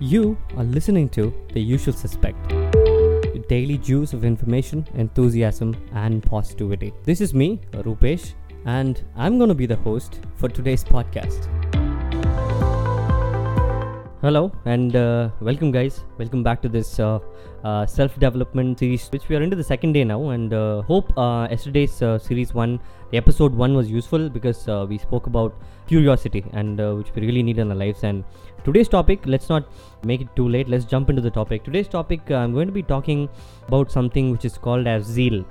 You are listening to The Usual Suspect, daily juice of information, enthusiasm, and positivity. This is me, Rupesh, and I'm going to be the host for today's podcast. Hello and uh, welcome, guys. Welcome back to this uh, uh, self-development series, which we are into the second day now. And uh, hope uh, yesterday's uh, series one, the episode one, was useful because we spoke about curiosity and which we really need in our lives. And today's topic, let's not make it too late. Let's jump into the topic. Today's topic, I'm going to be talking about something which is called as zeal.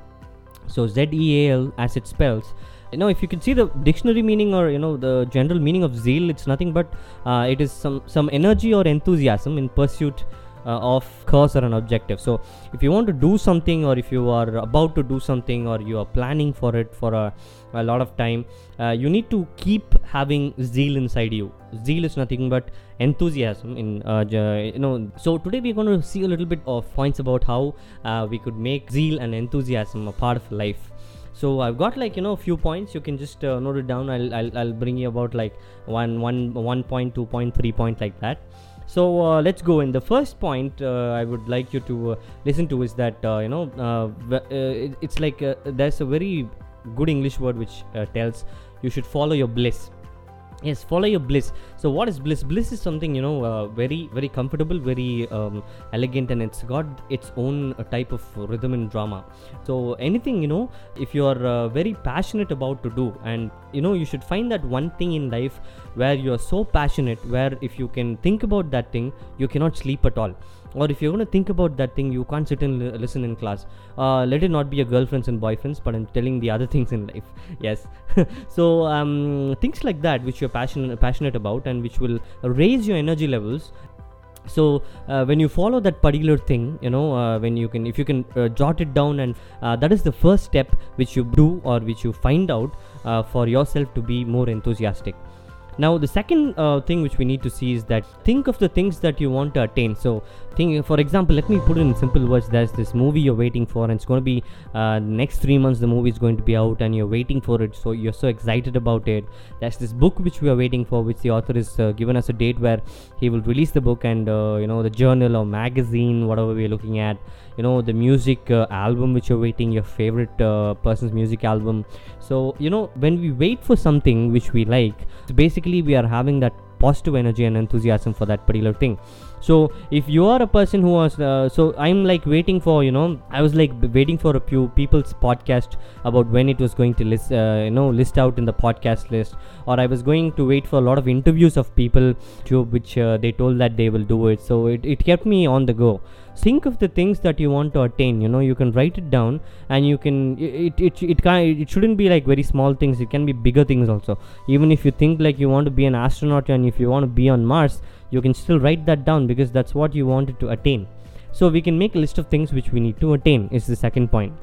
So Z E A L, as it spells you know if you can see the dictionary meaning or you know the general meaning of zeal it's nothing but uh, it is some some energy or enthusiasm in pursuit uh, of cause or an objective. So if you want to do something or if you are about to do something or you are planning for it for a, a lot of time uh, you need to keep having zeal inside you. Zeal is nothing but enthusiasm in uh, you know so today we're going to see a little bit of points about how uh, we could make zeal and enthusiasm a part of life so i've got like you know a few points. You can just uh, note it down. I'll, I'll i'll bring you about like one one one point two point three point like that. So uh, let's go in. The first point uh, i would like you to uh, listen to is that uh, you know uh, it, it's like there's a very good english word which tells you should follow your bliss yes follow your bliss. So what is bliss? Bliss is something you know uh, very very comfortable very um, elegant and it's got its own uh, type of rhythm and drama. So anything you know if you are uh, very passionate about to do and you know you should find that one thing in life where you are so passionate where if you can think about that thing you cannot sleep at all or if you're going to think about that thing you can't sit and li- listen in class. Uh, let it not be your girlfriends and boyfriends but i'm telling the other things in life. Yes. So um, things like that which you're passionate passionate about and which will raise your energy levels. So uh, when you follow that particular thing you know uh, when you can if you can uh, jot it down and uh, that is the first step which you do or which you find out uh, for yourself to be more enthusiastic now the second uh, thing which we need to see is that think of the things that you want to attain. So think for example let me put it in simple words. There's this movie you're waiting for and it's going to be uh, next three months the movie is going to be out and you're waiting for it. So you're so excited about it. There's this book which we are waiting for which the author is uh, given us a date where he will release the book and uh, you know the journal or magazine whatever we're looking at. You know the music uh, album which you're waiting your favorite uh, person's music album. So you know when we wait for something which we like basically we are having that positive energy and enthusiasm for that particular thing so if you are a person who was uh, so i'm like waiting for you know i was like waiting for a few people's podcast about when it was going to list uh, you know list out in the podcast list. Or i was going to wait for a lot of interviews of people to which uh, they told that they will do it. So it, it kept me on the go. Think of the things that you want to attain you know you can write it down and you can it it it can it shouldn't be like very small things. It can be bigger things also. Even if you think like you want to be an astronaut and if you want to be on mars you can still write that down because that's what you wanted to attain. So we can make a list of things which we need to attain is the second point.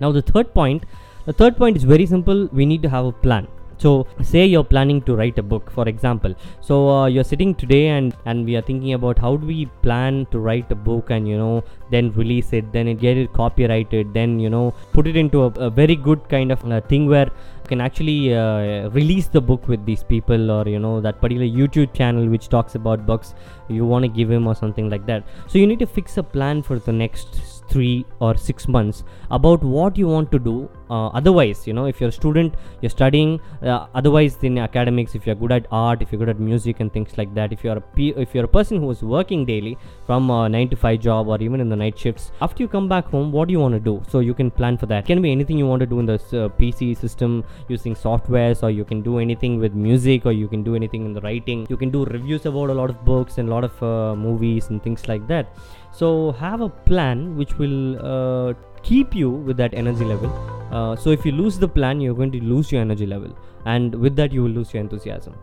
Now the third point the third point is very simple. We need to have a plan so say you're planning to write a book for example. So uh, you're sitting today and and we are thinking about how do we plan to write a book and you know then release it then it get it copyrighted then you know put it into a, a very good kind of uh, thing where you can actually uh, release the book with these people or you know that particular youtube channel which talks about books. You want to give him or something like that. So you need to fix a plan for the next three or six months about what you want to do uh, otherwise you know if you're a student you're studying uh, otherwise in academics if you're good at art if you're good at music and things like that if you're a if you're a person who is working daily from a 9 to 5 job or even in the night shifts after you come back home what do you want to do? So you can plan for that. It can be anything you want to do in the uh, pc system using softwares or you can do anything with music or you can do anything in the writing. You can do reviews about a lot of books and a lot of uh, movies and things like that. So have a plan which will uh, keep you with that energy level uh, so if you lose the plan you're going to lose your energy level. And with that you will lose your enthusiasm.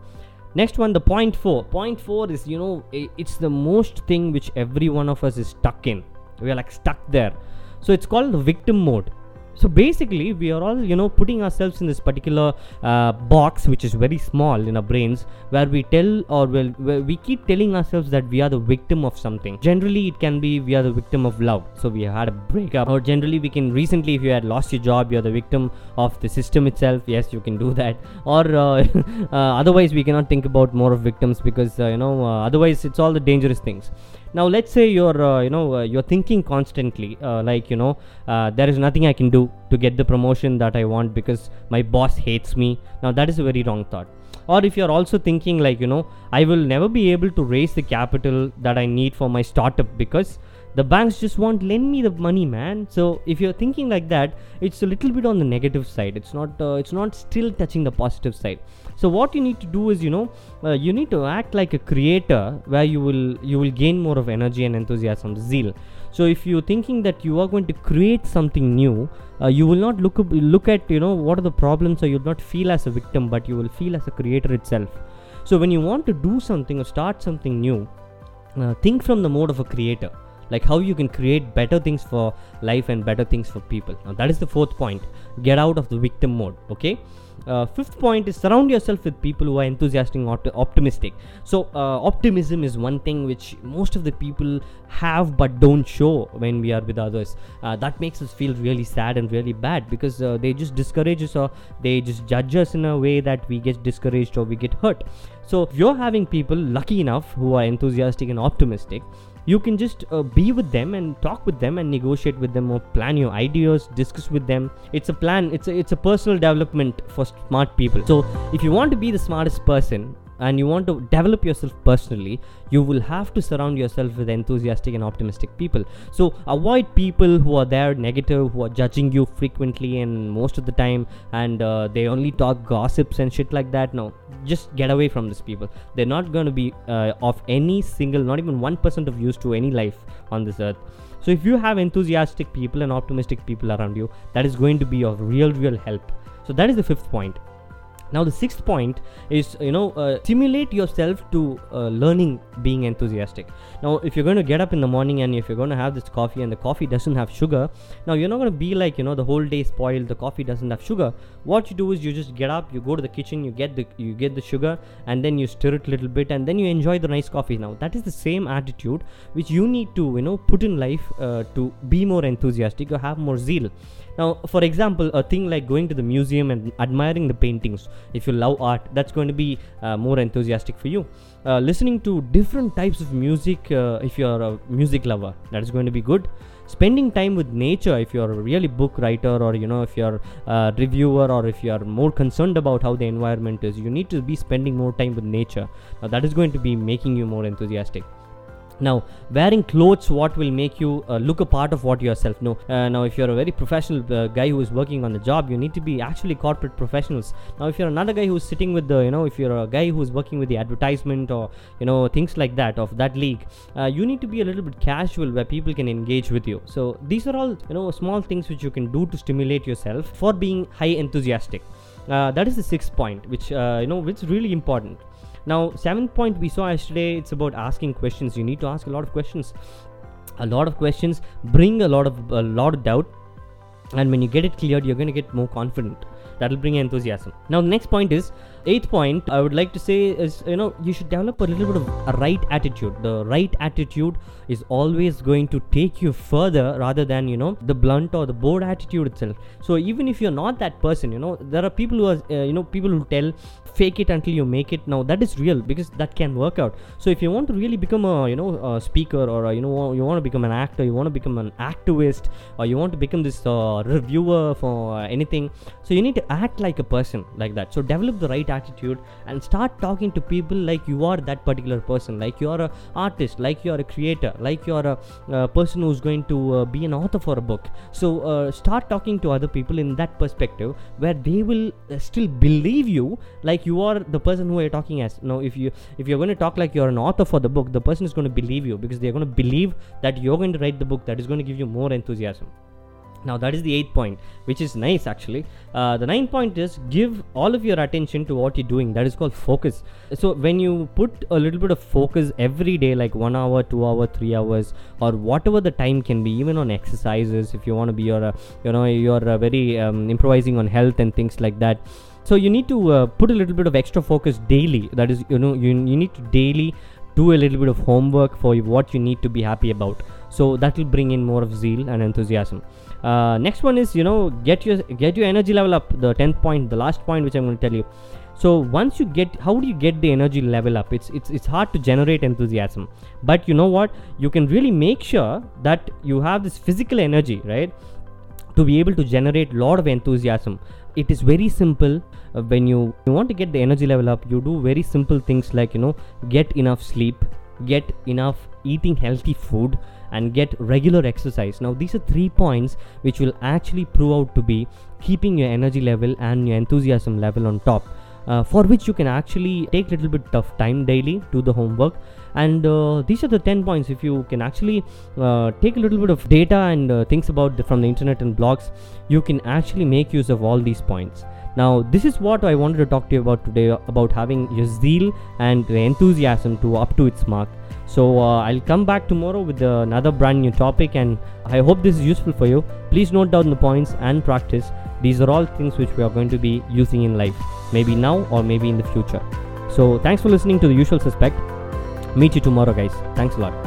Next one the point four. Point four is you know it's the most thing which every one of us is stuck in. We are like stuck there. So it's called the victim mode so basically we are all you know putting ourselves in this particular uh, box which is very small in our brains where we tell or well we keep telling ourselves that we are the victim of something. Generally it can be we are the victim of love. So we had a breakup. Or generally we can recently if you had lost your job you're the victim of the system itself. Yes you can do that. Or uh, uh, otherwise we cannot think about more of victims because uh, you know uh, otherwise it's all the dangerous things now let's say you're uh, you know uh, you're thinking constantly uh, like you know uh, there is nothing i can do to get the promotion that i want because my boss hates me. Now that is a very wrong thought. Or if you're also thinking like you know i will never be able to raise the capital that i need for my startup because the banks just won't lend me the money man. So if you're thinking like that it's a little bit on the negative side. It's not uh, it's not still touching the positive side. So what you need to do is you know uh, you need to act like a creator where you will you will gain more of energy and enthusiasm zeal. So if you're thinking that you are going to create something new uh, you will not look look at you know what are the problems or you'll not feel as a victim but you will feel as a creator itself. So when you want to do something or start something new uh, think from the mode of a creator like how you can create better things for life and better things for people. Now that is the fourth point. Get out of the victim mode okay? Uh, fifth point is surround yourself with people who are enthusiastic and opt- optimistic. So uh, optimism is one thing which most of the people have but don't show when we are with others. Uh, that makes us feel really sad and really bad because uh, they just discourage us or they just judge us in a way that we get discouraged or we get hurt. So if you're having people lucky enough who are enthusiastic and optimistic you can just uh, be with them and talk with them and negotiate with them or plan your ideas discuss with them. It's a plan it's a, it's a personal development for smart people. So if you want to be the smartest person and you want to develop yourself personally, you will have to surround yourself with enthusiastic and optimistic people. So avoid people who are there negative, who are judging you frequently and most of the time, and uh, they only talk gossips and shit like that. No, just get away from these people. They're not going to be uh, of any single, not even one percent of use to any life on this earth. So if you have enthusiastic people and optimistic people around you, that is going to be of real, real help. So that is the fifth point now the sixth point is you know uh, stimulate yourself to uh, learning being enthusiastic. Now if you're going to get up in the morning and if you're going to have this coffee and the coffee doesn't have sugar now you're not going to be like you know the whole day spoiled the coffee doesn't have sugar. What you do is you just get up you go to the kitchen you get the you get the sugar and then you stir it a little bit and then you enjoy the nice coffee. Now that is the same attitude which you need to you know put in life uh, to be more enthusiastic or have more zeal. Now, for example, a thing like going to the museum and admiring the paintings, if you love art, that's going to be uh, more enthusiastic for you. Uh, listening to different types of music, uh, if you're a music lover, that is going to be good. Spending time with nature, if you're a really book writer, or you know, if you're a reviewer, or if you're more concerned about how the environment is, you need to be spending more time with nature. Now, that is going to be making you more enthusiastic now wearing clothes what will make you uh, look a part of what yourself no uh, now if you're a very professional uh, guy who is working on the job you need to be actually corporate professionals. Now if you're another guy who's sitting with the you know if you're a guy who's working with the advertisement or you know things like that of that league uh, you need to be a little bit casual where people can engage with you. So these are all you know small things which you can do to stimulate yourself for being high enthusiastic. Uh, that is the sixth point which uh, you know which is really important now, seventh point we saw yesterday, it's about asking questions. You need to ask a lot of questions. A lot of questions bring a lot of a lot of doubt, and when you get it cleared, you're going to get more confident. That'll bring enthusiasm. Now, the next point is eighth point. I would like to say is you know you should develop a little bit of a right attitude. The right attitude is always going to take you further rather than you know the blunt or the bored attitude itself. So even if you're not that person, you know there are people who are uh, you know people who tell fake it until you make it now that is real because that can work out so if you want to really become a you know a speaker or a, you know you want to become an actor you want to become an activist or you want to become this uh, reviewer for anything. So you need to act like a person like that. So develop the right attitude and start talking to people like you are that particular person. Like you are a artist like you are a creator like you are a, a person who's going to uh, be an author for a book. So uh, start talking to other people in that perspective where they will uh, still believe you like you are the person who you're talking as. Now if you if you're going to talk like you're an author for the book the person is going to believe you because they're going to believe that you're going to write the book that is going to give you more enthusiasm now that is the eighth point which is nice actually. Uh, the ninth point is give all of your attention to what you're doing. That is called focus. So when you put a little bit of focus every day like one hour two hour three hours or whatever the time can be even on exercises if you want to be your uh, you know you're uh, very um, improvising on health and things like that. So you need to uh, put a little bit of extra focus daily. That is you know you, you need to daily do a little bit of homework for what you need to be happy about so that will bring in more of zeal and enthusiasm. Uh, next one is you know get your get your energy level up the 10th point the last point which i'm going to tell you. So once you get how do you get the energy level up? It's it's it's hard to generate enthusiasm. But you know what? You can really make sure that you have this physical energy right? To be able to generate a lot of enthusiasm. It is very simple. Uh, when you, you want to get the energy level up you do very simple things like you know get enough sleep get enough eating healthy food and get regular exercise. Now, these are three points which will actually prove out to be keeping your energy level and your enthusiasm level on top. Uh, for which you can actually take a little bit of time daily to do the homework and uh, these are the 10 points if you can actually uh, take a little bit of data and uh, things about the, from the internet and blogs you can actually make use of all these points now this is what i wanted to talk to you about today about having your zeal and enthusiasm to up to its mark so uh, I'll come back tomorrow with another brand new topic, and I hope this is useful for you. Please note down the points and practice. These are all things which we are going to be using in life, maybe now or maybe in the future. So thanks for listening to the usual suspect. Meet you tomorrow, guys. Thanks a lot.